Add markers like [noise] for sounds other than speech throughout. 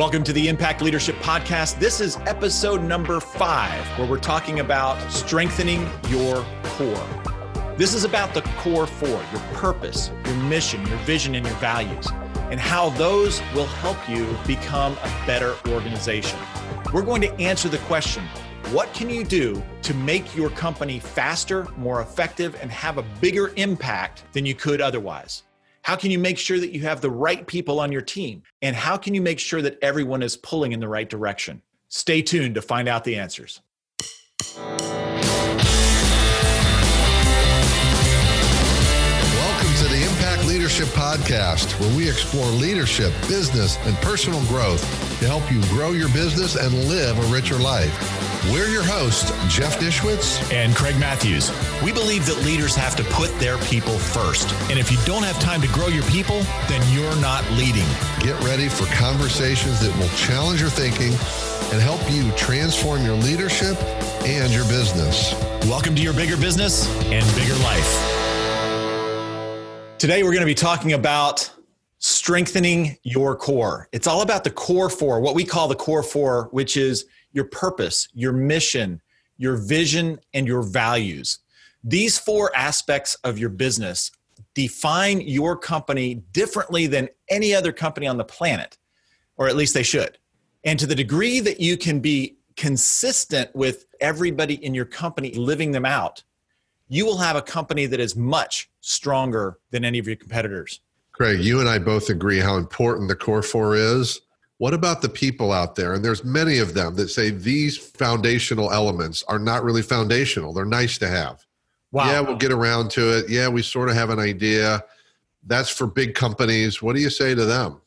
Welcome to the Impact Leadership Podcast. This is episode number five, where we're talking about strengthening your core. This is about the core four your purpose, your mission, your vision, and your values, and how those will help you become a better organization. We're going to answer the question what can you do to make your company faster, more effective, and have a bigger impact than you could otherwise? How can you make sure that you have the right people on your team? And how can you make sure that everyone is pulling in the right direction? Stay tuned to find out the answers. Welcome to the Impact Leadership Podcast, where we explore leadership, business, and personal growth to help you grow your business and live a richer life. We're your hosts, Jeff Dishwitz and Craig Matthews. We believe that leaders have to put their people first. And if you don't have time to grow your people, then you're not leading. Get ready for conversations that will challenge your thinking and help you transform your leadership and your business. Welcome to your bigger business and bigger life. Today, we're going to be talking about strengthening your core. It's all about the core four, what we call the core four, which is your purpose, your mission, your vision, and your values. These four aspects of your business define your company differently than any other company on the planet, or at least they should. And to the degree that you can be consistent with everybody in your company living them out, you will have a company that is much stronger than any of your competitors. Craig, you and I both agree how important the core four is. What about the people out there? And there's many of them that say these foundational elements are not really foundational. They're nice to have. Wow. Yeah, we'll get around to it. Yeah, we sort of have an idea. That's for big companies. What do you say to them?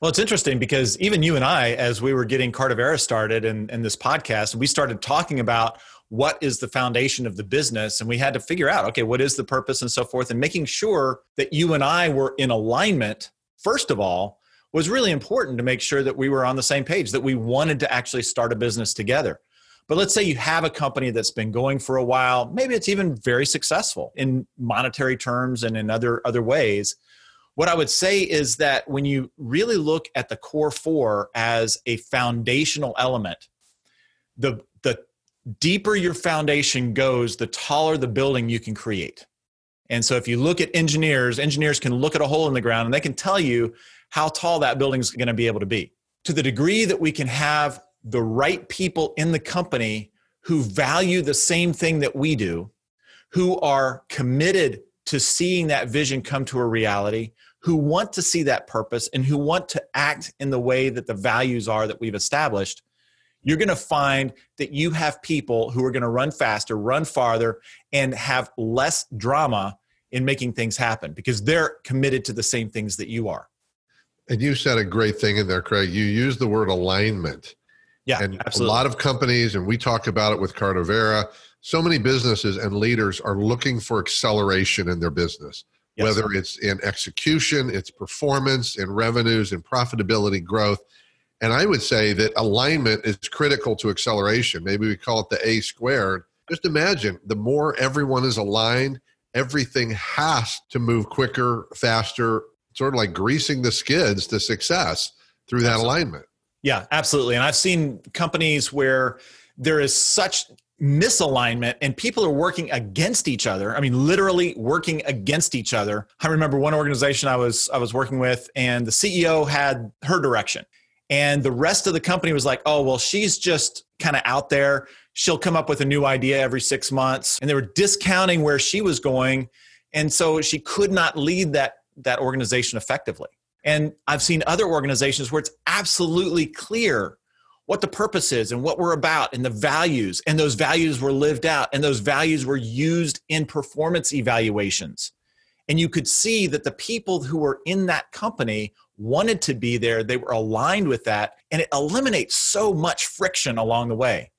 Well, it's interesting because even you and I, as we were getting Cardivera started and, and this podcast, we started talking about what is the foundation of the business. And we had to figure out, okay, what is the purpose and so forth, and making sure that you and I were in alignment, first of all, was really important to make sure that we were on the same page, that we wanted to actually start a business together. But let's say you have a company that's been going for a while, maybe it's even very successful in monetary terms and in other other ways. What I would say is that when you really look at the core 4 as a foundational element, the the deeper your foundation goes, the taller the building you can create. And so if you look at engineers, engineers can look at a hole in the ground and they can tell you how tall that building is going to be able to be. To the degree that we can have the right people in the company who value the same thing that we do, who are committed to seeing that vision come to a reality, who want to see that purpose, and who want to act in the way that the values are that we've established, you're going to find that you have people who are going to run faster, run farther, and have less drama in making things happen because they're committed to the same things that you are. And you said a great thing in there, Craig. You used the word alignment. Yeah, and absolutely. a lot of companies, and we talk about it with Cardivera. So many businesses and leaders are looking for acceleration in their business, yes. whether it's in execution, it's performance, in revenues, in profitability, growth. And I would say that alignment is critical to acceleration. Maybe we call it the A squared. Just imagine the more everyone is aligned, everything has to move quicker, faster, sort of like greasing the skids to success through that absolutely. alignment. Yeah, absolutely. And I've seen companies where there is such misalignment and people are working against each other i mean literally working against each other i remember one organization i was i was working with and the ceo had her direction and the rest of the company was like oh well she's just kind of out there she'll come up with a new idea every six months and they were discounting where she was going and so she could not lead that that organization effectively. And I've seen other organizations where it's absolutely clear what the purpose is and what we're about and the values. And those values were lived out and those values were used in performance evaluations. And you could see that the people who were in that company wanted to be there, they were aligned with that, and it eliminates so much friction along the way.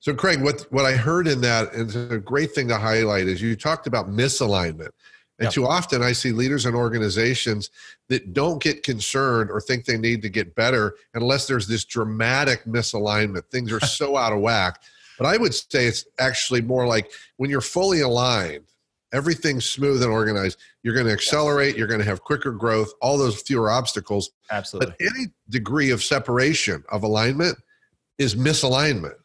So, Craig, what, what I heard in that, that is a great thing to highlight is you talked about misalignment. And yep. too often I see leaders and organizations that don't get concerned or think they need to get better unless there's this dramatic misalignment. Things are [laughs] so out of whack. But I would say it's actually more like when you're fully aligned everything's smooth and organized, you're going to accelerate, you're going to have quicker growth, all those fewer obstacles. Absolutely. But any degree of separation of alignment is misalignment.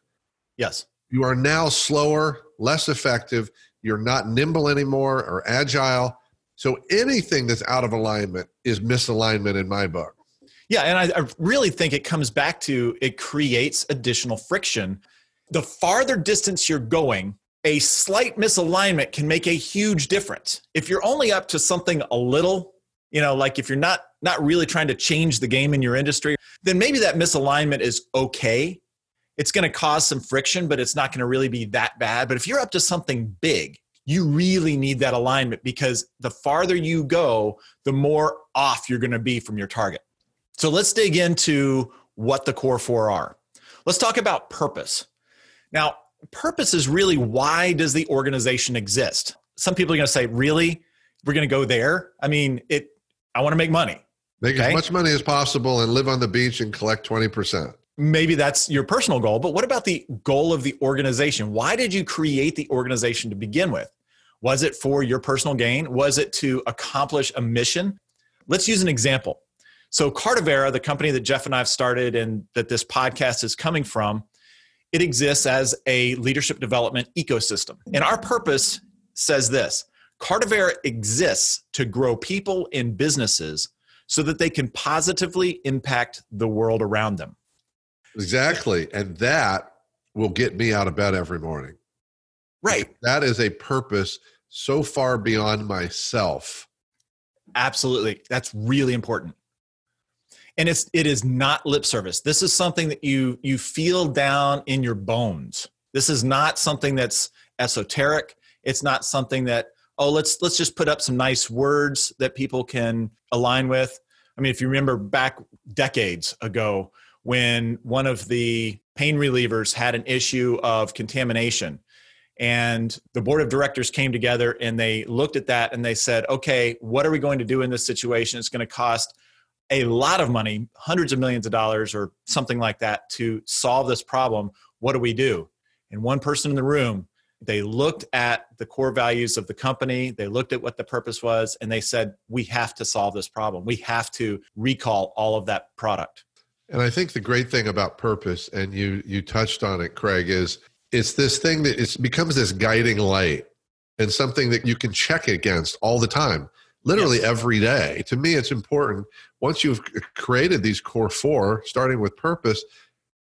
Yes. You are now slower, less effective, you're not nimble anymore or agile. So anything that's out of alignment is misalignment in my book. Yeah, and I, I, really think it comes back to it creates additional friction. The farther distance you're going, a slight misalignment can make a huge difference. If you're only up to something a little, you know, like if you're not not really trying to change the game in your industry, then maybe that misalignment is okay. It's going to cause some friction, but it's not going to really be that bad. But if you're up to something big, you really need that alignment because the farther you go, the more off you're going to be from your target. So let's dig into what the core four are. Let's talk about purpose. Now, purpose is really why does the organization exist? Some people are going to say, really? We're going to go there? I mean, it I want to make money. Make okay? as much money as possible and live on the beach and collect 20%. Maybe that's your personal goal, but what about the goal of the organization? Why did you create the organization to begin with? Was it for your personal gain? Was it to accomplish a mission? Let's use an example. So, Cardivera, the company that Jeff and I have started and that this podcast is coming from, it exists as a leadership development ecosystem. And our purpose says this Cardivera exists to grow people in businesses so that they can positively impact the world around them. Exactly. And that will get me out of bed every morning. Right. That is a purpose so far beyond myself. Absolutely. That's really important and it's it is not lip service this is something that you you feel down in your bones this is not something that's esoteric it's not something that oh let's let's just put up some nice words that people can align with i mean if you remember back decades ago when one of the pain relievers had an issue of contamination and the board of directors came together and they looked at that and they said okay what are we going to do in this situation it's going to cost a lot of money, hundreds of millions of dollars or something like that to solve this problem. What do we do? And one person in the room, they looked at the core values of the company, they looked at what the purpose was, and they said, We have to solve this problem. We have to recall all of that product. And I think the great thing about purpose, and you you touched on it, Craig, is it's this thing that it becomes this guiding light and something that you can check against all the time literally yes. every day. To me, it's important once you've created these core four, starting with purpose,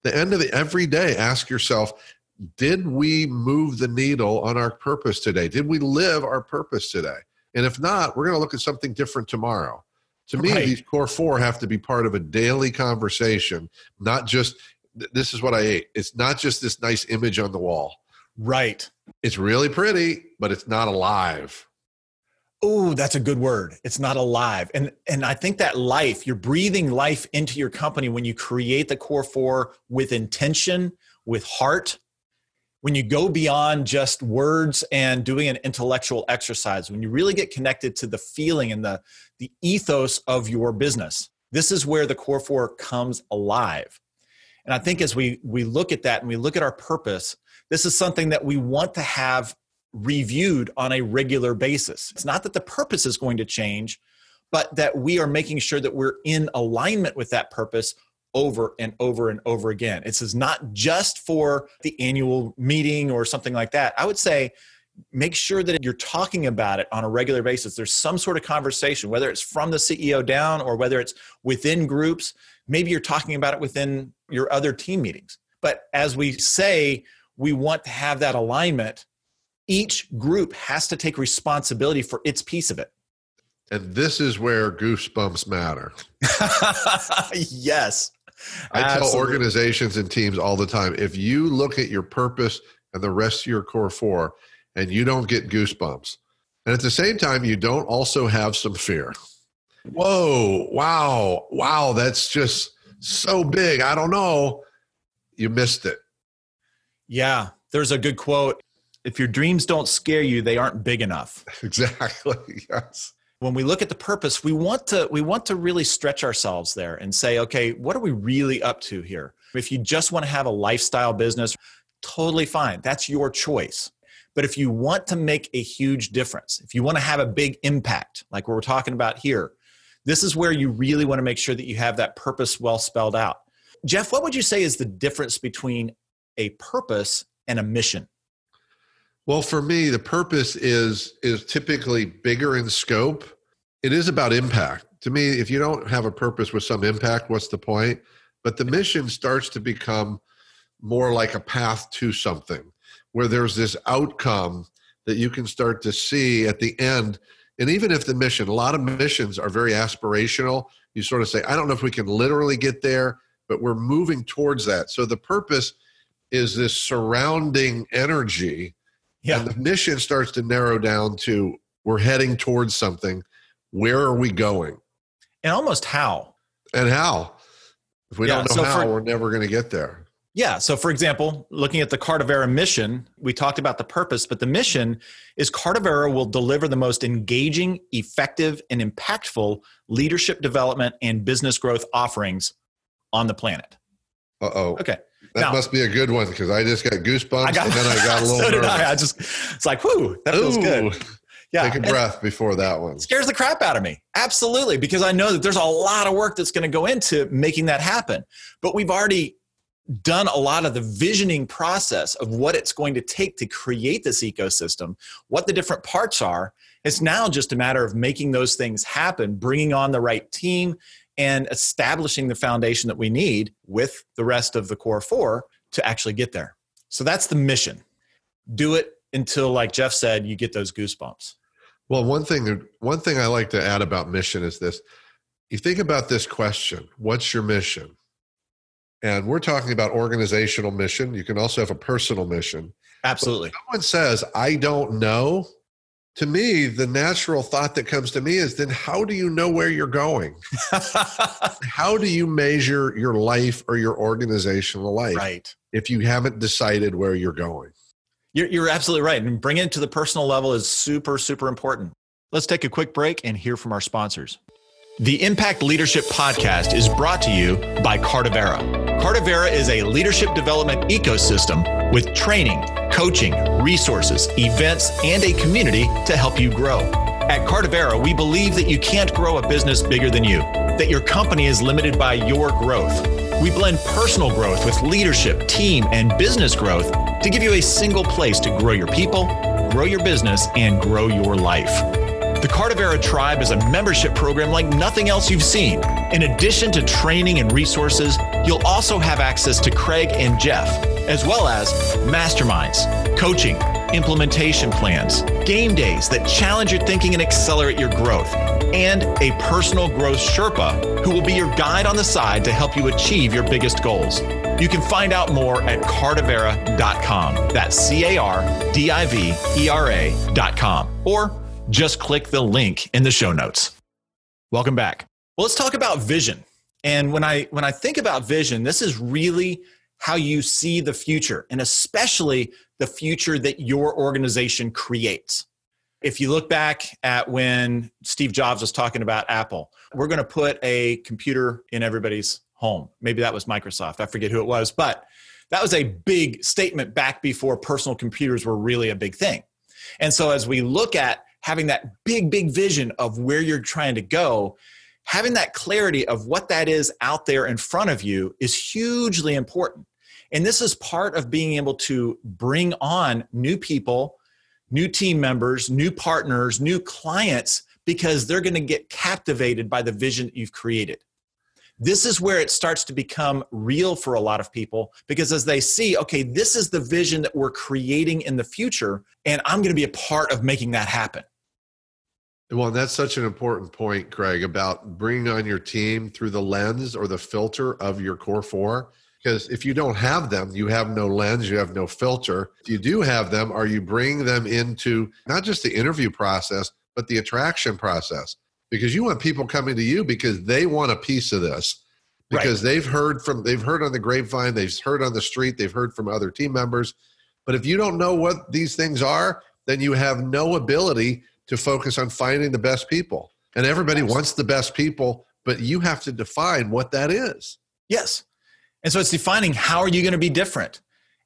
the end of the every day, ask yourself, did we move the needle on our purpose today? Did we live our purpose today? And if not, we're going to look at something different tomorrow. To me, right. these core four have to be part of a daily conversation, not just this is what I ate. It's not just this nice image on the wall. Right. It's really pretty, but it's not alive oh that's a good word it's not alive and and i think that life you're breathing life into your company when you create the core four with intention with heart when you go beyond just words and doing an intellectual exercise when you really get connected to the feeling and the the ethos of your business this is where the core four comes alive and i think as we we look at that and we look at our purpose this is something that we want to have reviewed on a regular basis. It's not that the purpose is going to change, but that we are making sure that we're in alignment with that purpose over and over and over again. Is not just for the annual meeting or something like that. I would say make sure that you're talking about it on a regular basis. There's some sort of conversation, whether it's from the CEO down or whether it's within groups. Maybe you're talking about it within your other team meetings. But as we say, we want to have that alignment each group has to take responsibility for its piece of it. And this is where goosebumps matter. [laughs] yes. I absolutely. tell organizations and teams all the time if you look at your purpose and the rest of your core four and you don't get goosebumps, and at the same time, you don't also have some fear. Whoa, wow, wow, that's just so big. I don't know. You missed it. Yeah, there's a good quote if your dreams don't scare you, they aren't big enough. [laughs] Exactly. [laughs] Yes. When we look at the purpose, we want to we want to really stretch ourselves there and say, okay, what are we really up to here? If you just want to have a lifestyle business, totally fine. That's your choice. But if you want to make a huge difference, if you want to have a big impact, like what we're talking about here, this is where you really want to make sure that you have that purpose well spelled out. Jeff, what would you say is the difference between a purpose and a mission? Well, for me, the purpose is is typically bigger in scope. It is about impact. To me, if you don't have a purpose with some impact, what's the point? But the mission starts to become more like a path to something where there's this outcome that you can start to see at the end. And even if the mission, a lot of missions are very aspirational, you sort of say, I don't know if we can literally get there, but we're moving towards that. So the purpose is this surrounding energy. Yeah. And the mission starts to narrow down to we're heading towards something. Where are we going? And almost how. And how. If we yeah, don't know so how, for, we're never going to get there. Yeah. So, for example, looking at the Cardivera mission, we talked about the purpose, but the mission is Cardivera will deliver the most engaging, effective, and impactful leadership development and business growth offerings on the planet. Uh oh. Okay. That now, must be a good one because I just got goosebumps I got, and then I got a [laughs] little so nervous. I. I. just, it's like, whoo, that feels good. Yeah. Take a breath before that one. Scares the crap out of me. Absolutely. Because I know that there's a lot of work that's going to go into making that happen. But we've already done a lot of the visioning process of what it's going to take to create this ecosystem, what the different parts are. It's now just a matter of making those things happen, bringing on the right team, and establishing the foundation that we need with the rest of the core four to actually get there. So that's the mission. Do it until, like Jeff said, you get those goosebumps. Well, one thing one thing I like to add about mission is this. You think about this question, what's your mission? And we're talking about organizational mission. You can also have a personal mission. Absolutely. someone says, I don't know. To me, the natural thought that comes to me is then how do you know where you're going? [laughs] how do you measure your life or your organizational life? Right. If you haven't decided where you're going. You're, you're absolutely right. And bringing it to the personal level is super, super important. Let's take a quick break and hear from our sponsors. The Impact Leadership Podcast is brought to you by Cardivera. Cardivera is a leadership development ecosystem with training, coaching, resources, events, and a community to help you grow. At Cardivera, we believe that you can't grow a business bigger than you, that your company is limited by your growth. We blend personal growth with leadership, team, and business growth to give you a single place to grow your people, grow your business, and grow your life. The Cardivera Tribe is a membership program like nothing else you've seen. In addition to training and resources, you'll also have access to Craig and Jeff, as well as masterminds, coaching, implementation plans, game days that challenge your thinking and accelerate your growth, and a personal growth Sherpa who will be your guide on the side to help you achieve your biggest goals. You can find out more at cardivera.com. That's C A R D I V E R A.com. Or just click the link in the show notes. Welcome back. Well, let's talk about vision. And when I when I think about vision, this is really how you see the future and especially the future that your organization creates. If you look back at when Steve Jobs was talking about Apple, we're going to put a computer in everybody's home. Maybe that was Microsoft. I forget who it was, but that was a big statement back before personal computers were really a big thing. And so as we look at having that big, big vision of where you're trying to go, having that clarity of what that is out there in front of you is hugely important. And this is part of being able to bring on new people, new team members, new partners, new clients, because they're going to get captivated by the vision that you've created. This is where it starts to become real for a lot of people because as they see, okay, this is the vision that we're creating in the future, and I'm going to be a part of making that happen. Well, that's such an important point, Craig, about bringing on your team through the lens or the filter of your core four. Because if you don't have them, you have no lens, you have no filter. If you do have them, are you bringing them into not just the interview process, but the attraction process? Because you want people coming to you because they want a piece of this. Because right. they've heard from they've heard on the grapevine, they've heard on the street, they've heard from other team members. But if you don't know what these things are, then you have no ability to focus on finding the best people. And everybody wants the best people, but you have to define what that is. Yes. And so it's defining how are you going to be different?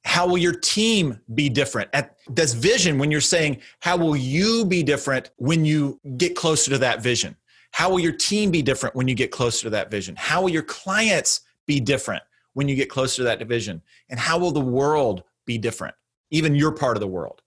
How will your team be different? At this vision, when you're saying, how will you be different when you get closer to that vision? How will your team be different when you get closer to that vision? How will your clients be different when you get closer to that division? And how will the world be different? Even your part of the world.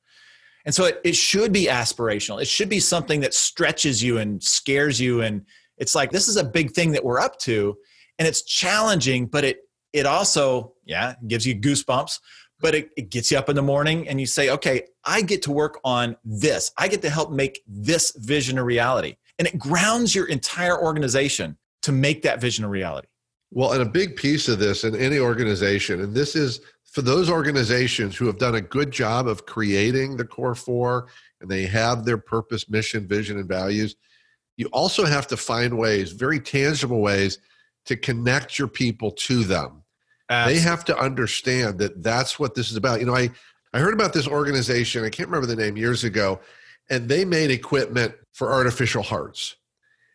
And so it, it should be aspirational. It should be something that stretches you and scares you. And it's like, this is a big thing that we're up to. And it's challenging, but it it also, yeah, gives you goosebumps, but it, it gets you up in the morning and you say, okay, I get to work on this. I get to help make this vision a reality. And it grounds your entire organization to make that vision a reality. Well, and a big piece of this in any organization, and this is for those organizations who have done a good job of creating the core four and they have their purpose, mission, vision, and values, you also have to find ways, very tangible ways, to connect your people to them. Absolutely. They have to understand that that's what this is about. You know, I, I heard about this organization, I can't remember the name years ago, and they made equipment for artificial hearts.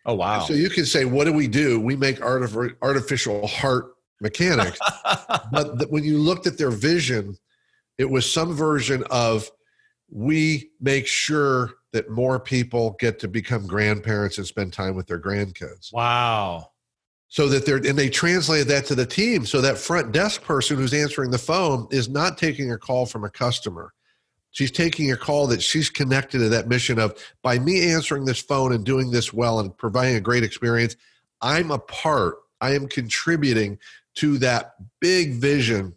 Oh, wow. So you can say, what do we do? We make artificial heart mechanics. but the, when you looked at their vision, it was some version of we make sure that more people get to become grandparents and spend time with their grandkids. Wow so that they're and they translated that to the team so that front desk person who's answering the phone is not taking a call from a customer she's taking a call that she's connected to that mission of by me answering this phone and doing this well and providing a great experience i'm a part i am contributing to that big vision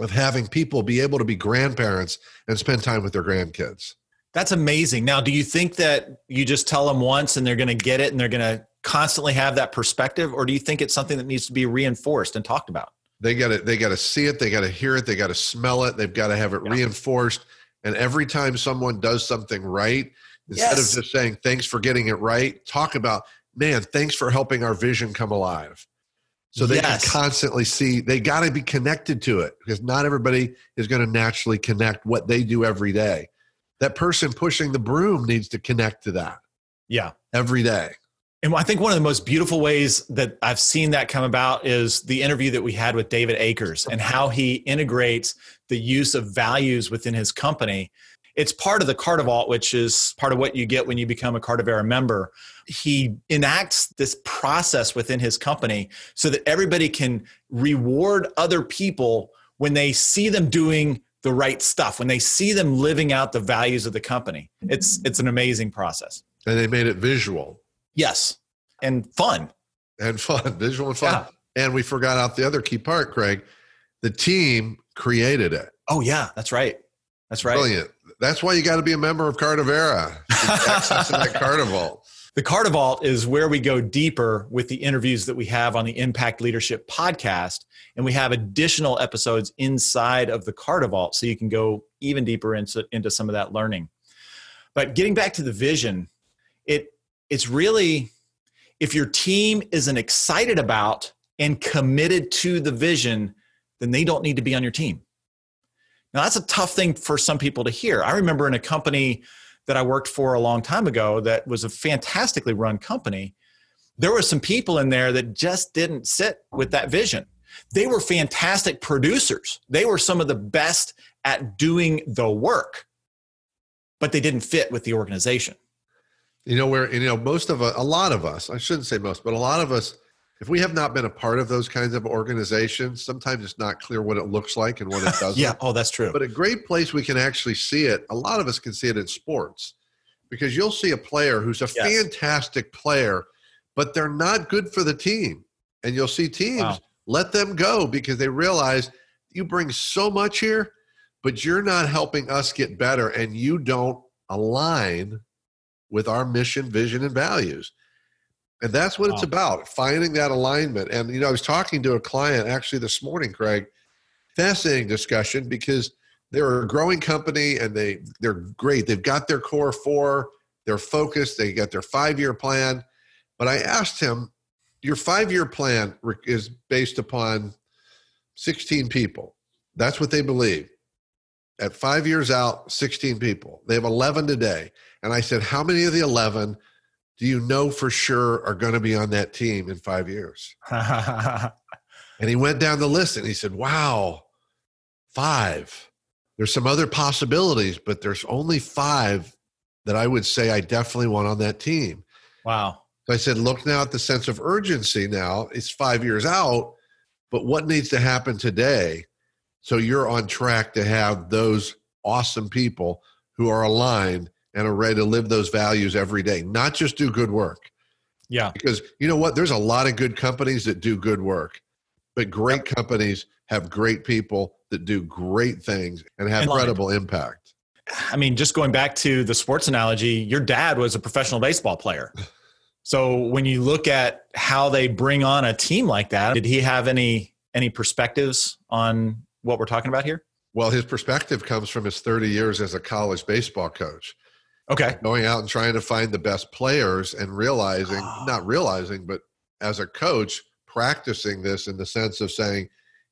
of having people be able to be grandparents and spend time with their grandkids. That's amazing. Now do you think that you just tell them once and they're going to get it and they're going to constantly have that perspective or do you think it's something that needs to be reinforced and talked about? They got to they got to see it they got to hear it they got to smell it they've got to have it yeah. reinforced. And every time someone does something right instead yes. of just saying thanks for getting it right talk about man thanks for helping our vision come alive so they yes. can constantly see they got to be connected to it because not everybody is going to naturally connect what they do every day that person pushing the broom needs to connect to that yeah every day and I think one of the most beautiful ways that I've seen that come about is the interview that we had with David Akers and how he integrates the use of values within his company. It's part of the Cardivault, which is part of what you get when you become a Cardivera member. He enacts this process within his company so that everybody can reward other people when they see them doing the right stuff, when they see them living out the values of the company. It's it's an amazing process. And they made it visual Yes. And fun. And fun, [laughs] visual and fun. Yeah. And we forgot out the other key part, Craig. The team created it. Oh, yeah, that's right. That's right. Brilliant. That's why you got to be a member of Cardivera. [laughs] Access to that Cardivault. The Cardivault is where we go deeper with the interviews that we have on the Impact Leadership podcast. And we have additional episodes inside of the Cardivault so you can go even deeper into, into some of that learning. But getting back to the vision, it it's really if your team isn't excited about and committed to the vision, then they don't need to be on your team. Now, that's a tough thing for some people to hear. I remember in a company that I worked for a long time ago that was a fantastically run company, there were some people in there that just didn't sit with that vision. They were fantastic producers, they were some of the best at doing the work, but they didn't fit with the organization. You know where you know most of a, a lot of us. I shouldn't say most, but a lot of us. If we have not been a part of those kinds of organizations, sometimes it's not clear what it looks like and what it [laughs] doesn't. yeah, oh, that's true. But a great place we can actually see it. A lot of us can see it in sports because you'll see a player who's a yes. fantastic player, but they're not good for the team, and you'll see teams wow. let them go because they realize you bring so much here, but you're not helping us get better, and you don't align with our mission, vision, and values. And that's what wow. it's about, finding that alignment. And, you know, I was talking to a client actually this morning, Craig, fascinating discussion because they're a growing company and they, they're great. They've got their core four, they're focused, they got their five year plan. But I asked him, your five year plan is based upon 16 people. That's what they believe. At five years out, 16 people. They have 11 today. And I said, How many of the 11 do you know for sure are going to be on that team in five years? [laughs] and he went down the list and he said, Wow, Five. There's some other possibilities, but there's only five that I would say I definitely want on that team. Wow. So I said, look now at the sense of urgency now. It's five years out, but what needs to happen today so you're on track to have those awesome people who are aligned and are ready to live those values every day, not just do good work. Yeah. Because you know what? There's a lot of good companies that do good work, but great yep. companies have great people that do great things and have incredible impact. I mean, just going back to the sports analogy, your dad was a professional baseball player. [laughs] So when you look at how they bring on a team like that, did he have any any perspectives on what we're talking about here? Well, his perspective comes from his 30 years as a college baseball coach. Okay. Going out and trying to find the best players and realizing, oh. not realizing, but as a coach, practicing this in the sense of saying,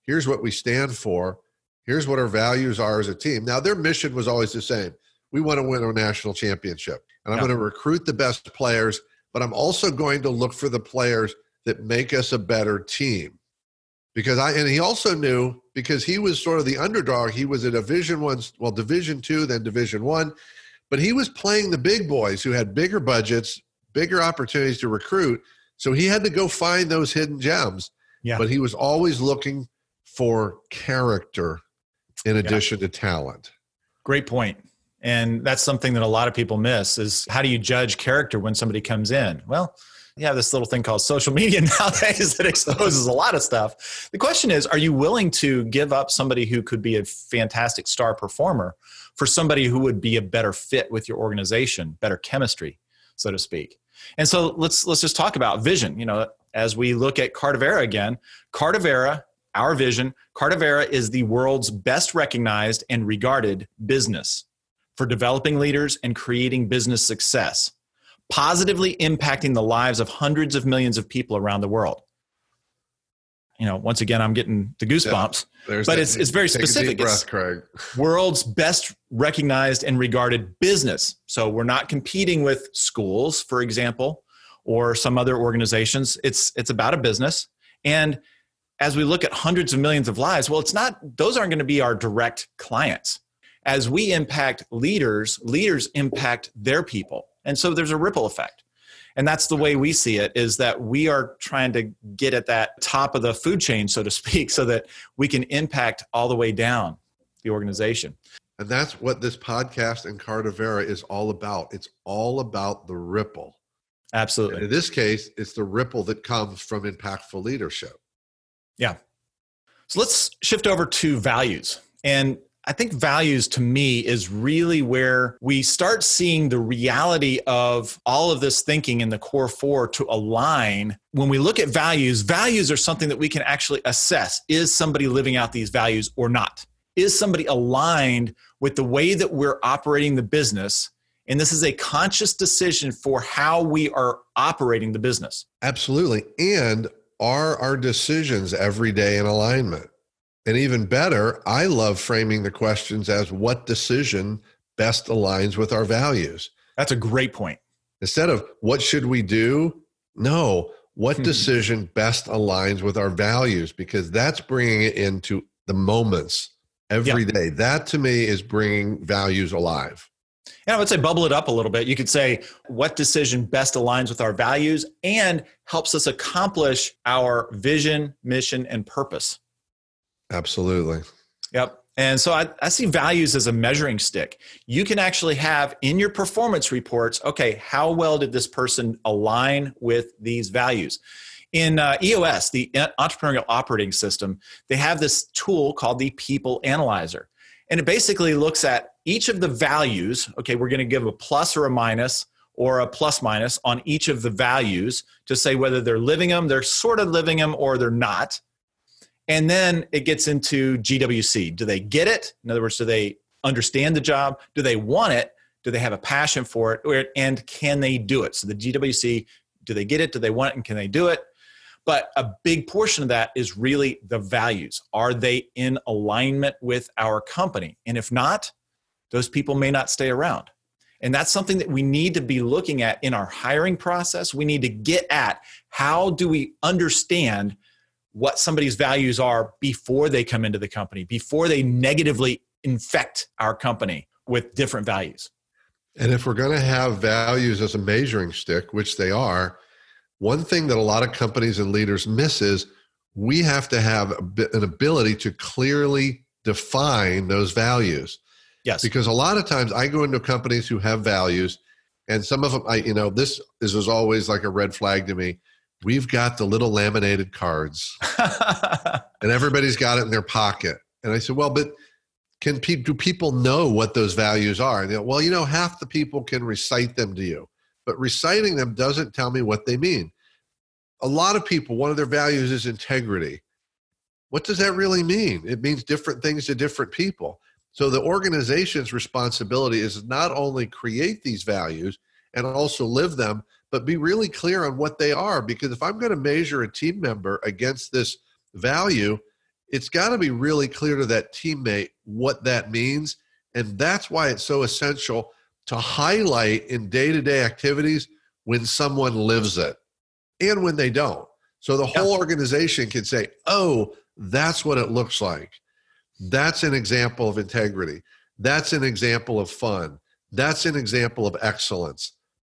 here's what we stand for, here's what our values are as a team. Now, their mission was always the same we want to win a national championship. And I'm going to recruit the best players, but I'm also going to look for the players that make us a better team. Because I, and he also knew because he was sort of the underdog, he was a division one, well, division two, then division one, but he was playing the big boys who had bigger budgets, bigger opportunities to recruit. So he had to go find those hidden gems. Yeah. But he was always looking for character in addition yeah. to talent. Great point. And that's something that a lot of people miss is how do you judge character when somebody comes in? Well, you have this little thing called social media [laughs] nowadays that exposes a lot of stuff. The question is, are you willing to give up somebody who could be a fantastic star performer for somebody who would be a better fit with your organization, better chemistry, so to speak? And so let's let's just talk about vision. You know, as we look at Cardivera again, Cardivera our vision, Cardivera is the world's best recognized and regarded business for developing leaders and creating business success, positively impacting the lives of hundreds of millions of people around the world. You know, once again, I'm getting the goosebumps, yeah, but it's, it's very specific. Breath, Craig. world's best recognized and regarded business. So we're not competing with schools, for example, or some other organizations. It's, it's about a business. And as we look at hundreds of millions of lives, well, it's not, those aren't going to be our direct clients. As we impact leaders, leaders impact their people. And so there's a ripple effect. And that's the way we see it is that we are trying to get at that top of the food chain, so to speak, so that we can impact all the way down the organization. And that's what this podcast and Cardivera is all about. It's all about the ripple. Absolutely. And in this case, it's the ripple that comes from impactful leadership. Yeah. So let's shift over to values. And I think values to me is really where we start seeing the reality of all of this thinking in the core four to align. When we look at values, values are something that we can actually assess. Is somebody living out these values or not? Is somebody aligned with the way that we're operating the business? And this is a conscious decision for how we are operating the business. Absolutely. And are our decisions every day in alignment? And even better, I love framing the questions as what decision best aligns with our values. That's a great point. Instead of what should we do? No, what hmm. decision best aligns with our values? Because that's bringing it into the moments every yeah. day. That to me is bringing values alive. And I would say bubble it up a little bit. You could say what decision best aligns with our values and helps us accomplish our vision, mission, and purpose. Absolutely. Yep. And so I, I, see values as a measuring stick. You can actually have in your performance reports, okay, how well did this person align with these values? In uh, EOS, the Entrepreneurial Operating System, they have this tool called the People Analyzer. And it basically looks at each of the values. Okay, we're going to give a plus or a minus or a plus minus on each of the values to say whether they're living them, they're sort of living them, or they're not. And then it gets into GWC. Do they get it? In other words, do they understand the job? Do they want it? Do they have a passion for it? And can they do it? So the GWC, do they get it? Do they want it? And can they do it? But a big portion of that is really the values. Are they in alignment with our company? And if not, those people may not stay around. And that's something that we need to be looking at in our hiring process. We need to get at how do we understand what somebody's values are before they come into the company, before they negatively infect our company with different values. And if we're going to have values as a measuring stick, which they are, one thing that a lot of companies and leaders miss is we have to have an ability to clearly define those values. Yes. Because a lot of times I go into companies who have values, and some of them, I, you know, this is, is always like a red flag to me. We've got the little laminated cards, [laughs] and everybody's got it in their pocket. And I said, well, but can pe- do people know what those values are? And they go, well, you know, half the people can recite them to you, but reciting them doesn't tell me what they mean. A lot of people, one of their values is integrity. What does that really mean? It means different things to different people. So the organization's responsibility is not only create these values and also live them, but be really clear on what they are. Because if I'm going to measure a team member against this value, it's got to be really clear to that teammate what that means. And that's why it's so essential to highlight in day to day activities when someone lives it and when they don't. So the whole organization can say, oh, that's what it looks like. That's an example of integrity. That's an example of fun. That's an example of excellence.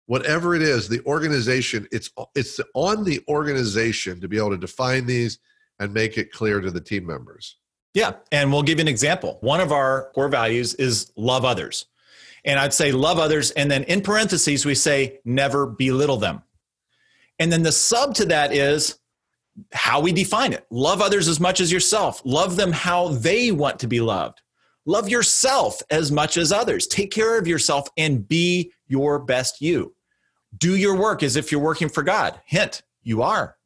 Whatever it is, the organization, it's it's on the organization to be able to define these and make it clear to the team members. Yeah, and we'll give you an example. One of our core values is love others. And I'd say love others and then in parentheses we say never belittle them. And then the sub to that is how we define it. Love others as much as yourself. Love them how they want to be loved. Love yourself as much as others. Take care of yourself and be your best you. Do your work as if you're working for God. Hint, you are.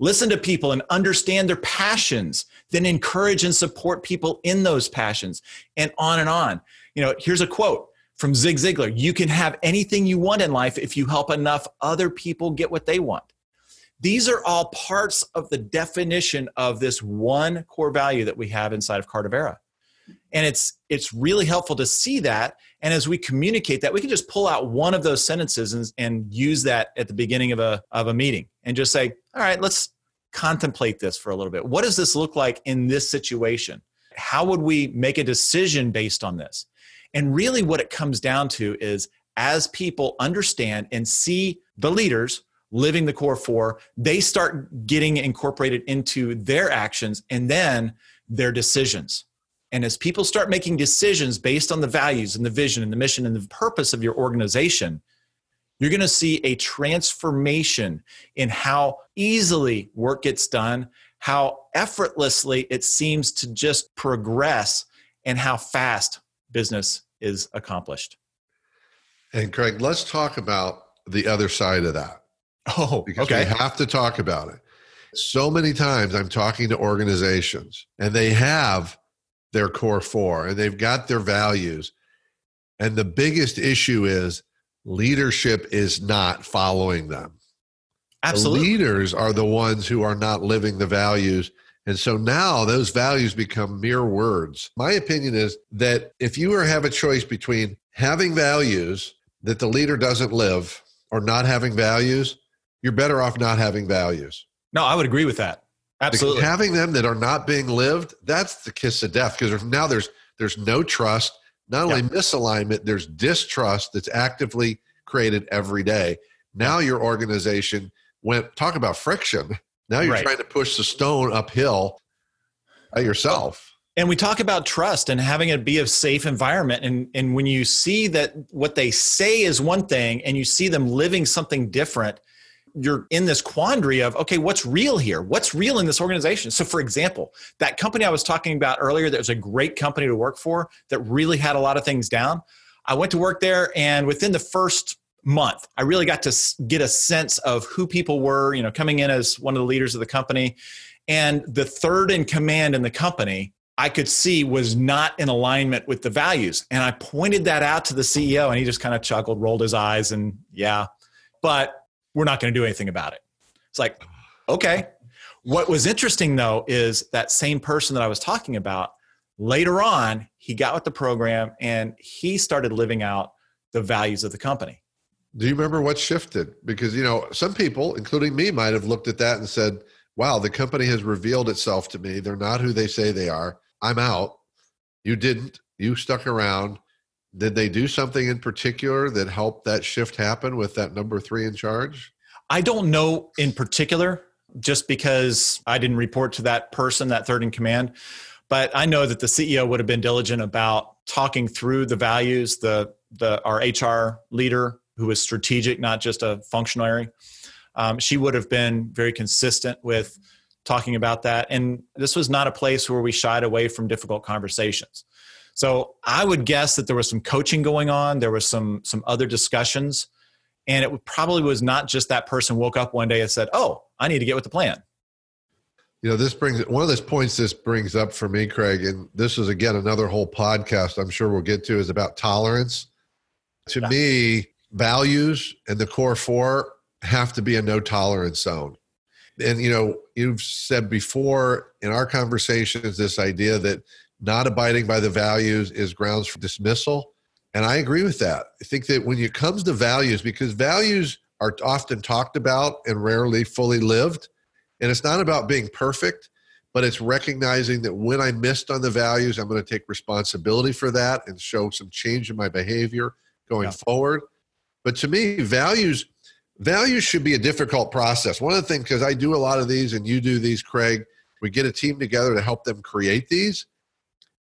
Listen to people and understand their passions, then encourage and support people in those passions, and on and on. You know, here's a quote from Zig Ziglar You can have anything you want in life if you help enough other people get what they want. These are all parts of the definition of this one core value that we have inside of Cardivera. And it's it's really helpful to see that. And as we communicate that, we can just pull out one of those sentences and, and use that at the beginning of a, of a meeting and just say, all right, let's contemplate this for a little bit. What does this look like in this situation? How would we make a decision based on this? And really, what it comes down to is as people understand and see the leaders living the core four, they start getting incorporated into their actions and then their decisions. And as people start making decisions based on the values and the vision and the mission and the purpose of your organization, you're going to see a transformation in how easily work gets done, how effortlessly it seems to just progress, and how fast business is accomplished. And Craig, let's talk about the other side of that. [laughs] Oh, because okay. we have to talk about it. So many times I'm talking to organizations and they have their core four and they've got their values. And the biggest issue is leadership is not following them. Absolutely. The leaders are the ones who are not living the values. And so now those values become mere words. My opinion is that if you have a choice between having values that the leader doesn't live or not having values, you're better off not having values. No, I would agree with that. Absolutely. Because having them that are not being lived, that's the kiss of death. Because now there's there's no trust. Not only misalignment, there's distrust that's actively created every day. Now your organization went talk about friction. Now you're right. trying to push the stone uphill by yourself. And we talk about trust and having it be a safe environment. And, and when you see that what they say is one thing and you see them living something different, you're in this quandary of okay what's real here what's real in this organization so for example that company i was talking about earlier that was a great company to work for that really had a lot of things down i went to work there and within the first month i really got to get a sense of who people were you know coming in as one of the leaders of the company and the third in command in the company I could see was not in alignment with the values. And I pointed that out to the CEO and he just kind of chuckled, rolled his eyes, and yeah. But we're not going to do anything about it. It's like, okay. What was interesting though is that same person that I was talking about, later on, he got with the program and he started living out the values of the company. Do you remember what shifted? Because, you know, some people, including me, might have looked at that and said, wow, the company has revealed itself to me. They're not who they say they are. I'm out. You didn't. You stuck around. Did they do something in particular that helped that shift happen with that number three in charge? I don't know in particular, just because I didn't report to that person, that third in command. But I know that the CEO would have been diligent about talking through the values. The the our HR leader, who was strategic, not just a functionary, um, she would have been very consistent with talking about that. And this was not a place where we shied away from difficult conversations. So I would guess that there was some coaching going on. There was some some other discussions, and it probably was not just that person woke up one day and said, "Oh, I need to get with the plan." You know, this brings one of those points this brings up for me, Craig, and this is again another whole podcast I'm sure we'll get to is about tolerance. To yeah. me, values and the core four have to be a no tolerance zone. And you know, you've said before in our conversations this idea that not abiding by the values is grounds for dismissal. And I agree with that. I think that when it comes to values, because values are often talked about and rarely fully lived, and it's not about being perfect, but it's recognizing that when I missed on the values, I'm going to take responsibility for that and show some change in my behavior going yeah. forward. But to me, values values should be a difficult process. One of the things because I do a lot of these and you do these, Craig, we get a team together to help them create these.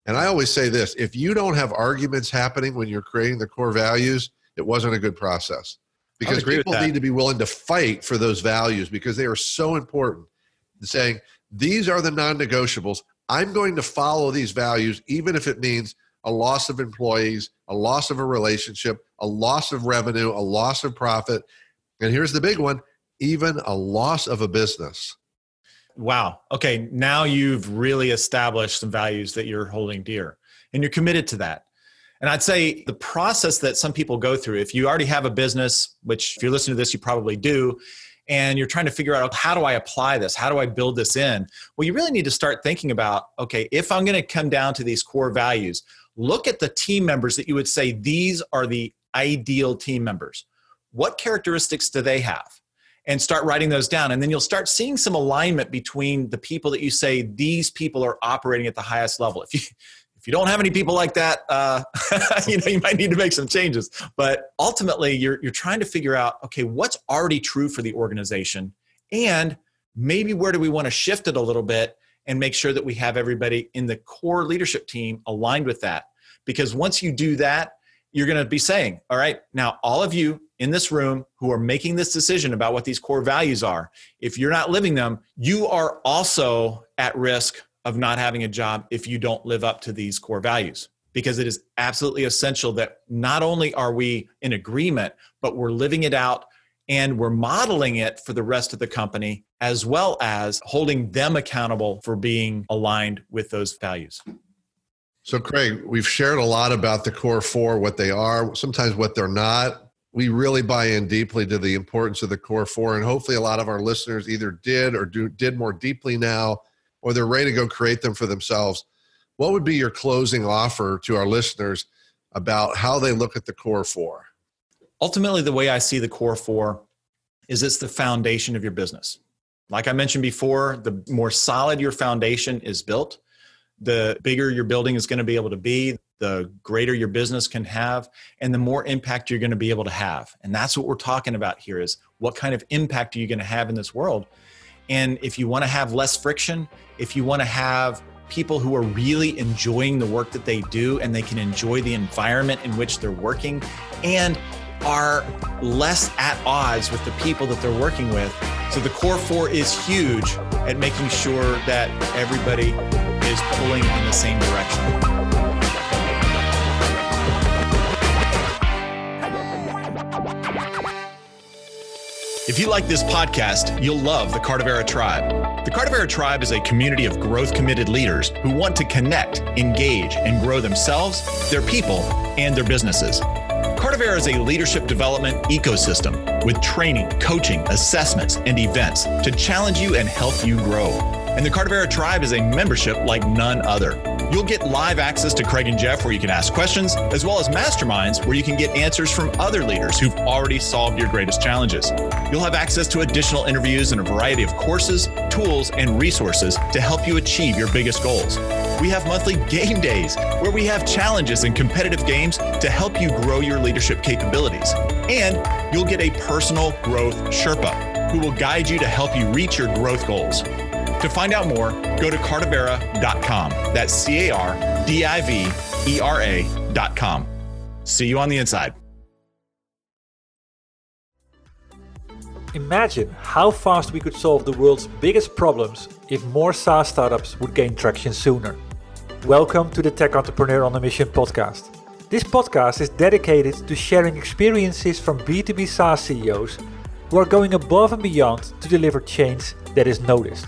And I always say this if you don't have arguments happening when you're creating the core values, it wasn't a good process because people need to be willing to fight for those values because they are so important. Saying these are the non-negotiables. I'm going to follow these values, even if it means a loss of employees, a loss of a relationship, a loss of revenue, a loss of profit. And here's the big one even a loss of a business. Wow. Okay. Now you've really established some values that you're holding dear and you're committed to that. And I'd say the process that some people go through, if you already have a business, which if you're listening to this, you probably do, and you're trying to figure out how do I apply this? How do I build this in? Well, you really need to start thinking about okay, if I'm going to come down to these core values, look at the team members that you would say these are the ideal team members. What characteristics do they have? And start writing those down. And then you'll start seeing some alignment between the people that you say these people are operating at the highest level. If you if you don't have any people like that, uh, [laughs] you know, you might need to make some changes. But ultimately, you're, you're trying to figure out, okay, what's already true for the organization? And maybe where do we want to shift it a little bit and make sure that we have everybody in the core leadership team aligned with that? Because once you do that, you're going to be saying, all right, now all of you in this room who are making this decision about what these core values are, if you're not living them, you are also at risk of not having a job if you don't live up to these core values. Because it is absolutely essential that not only are we in agreement but we're living it out and we're modeling it for the rest of the company as well as holding them accountable for being aligned with those values. So craig we've shared a lot about the core four what they are sometimes what they're not we really buy in deeply to the importance of the core four and hopefully a lot of our listeners either did or do did more deeply now or they're ready to go create them for themselves, what would be your closing offer to our listeners about how they look at the core four? Ultimately, the way I see the core four is it's the foundation of your business. Like I mentioned before, the more solid your foundation is built, the bigger your building is going to be able to be, the greater your business can have, and the more impact you're going to be able to have. And that's what we're talking about here is what kind of impact are you going to have in this world? And if you want to have less friction, if you want to have people who are really enjoying the work that they do and they can enjoy the environment in which they're working and are less at odds with the people that they're working with. So the core four is huge at making sure that everybody is pulling in the same direction. If you like this podcast, you'll love the Cardivera Tribe. The Cardivera Tribe is a community of growth committed leaders who want to connect, engage, and grow themselves, their people, and their businesses. Cardivera is a leadership development ecosystem with training, coaching, assessments, and events to challenge you and help you grow. And the Cardivera Tribe is a membership like none other. You'll get live access to Craig and Jeff where you can ask questions, as well as masterminds where you can get answers from other leaders who've already solved your greatest challenges. You'll have access to additional interviews and a variety of courses, tools, and resources to help you achieve your biggest goals. We have monthly game days where we have challenges and competitive games to help you grow your leadership capabilities. And you'll get a personal growth Sherpa who will guide you to help you reach your growth goals. To find out more, go to cardivera.com. That's C A R D I V E R A.com. See you on the inside. Imagine how fast we could solve the world's biggest problems if more SaaS startups would gain traction sooner. Welcome to the Tech Entrepreneur on a Mission podcast. This podcast is dedicated to sharing experiences from B2B SaaS CEOs who are going above and beyond to deliver change that is noticed.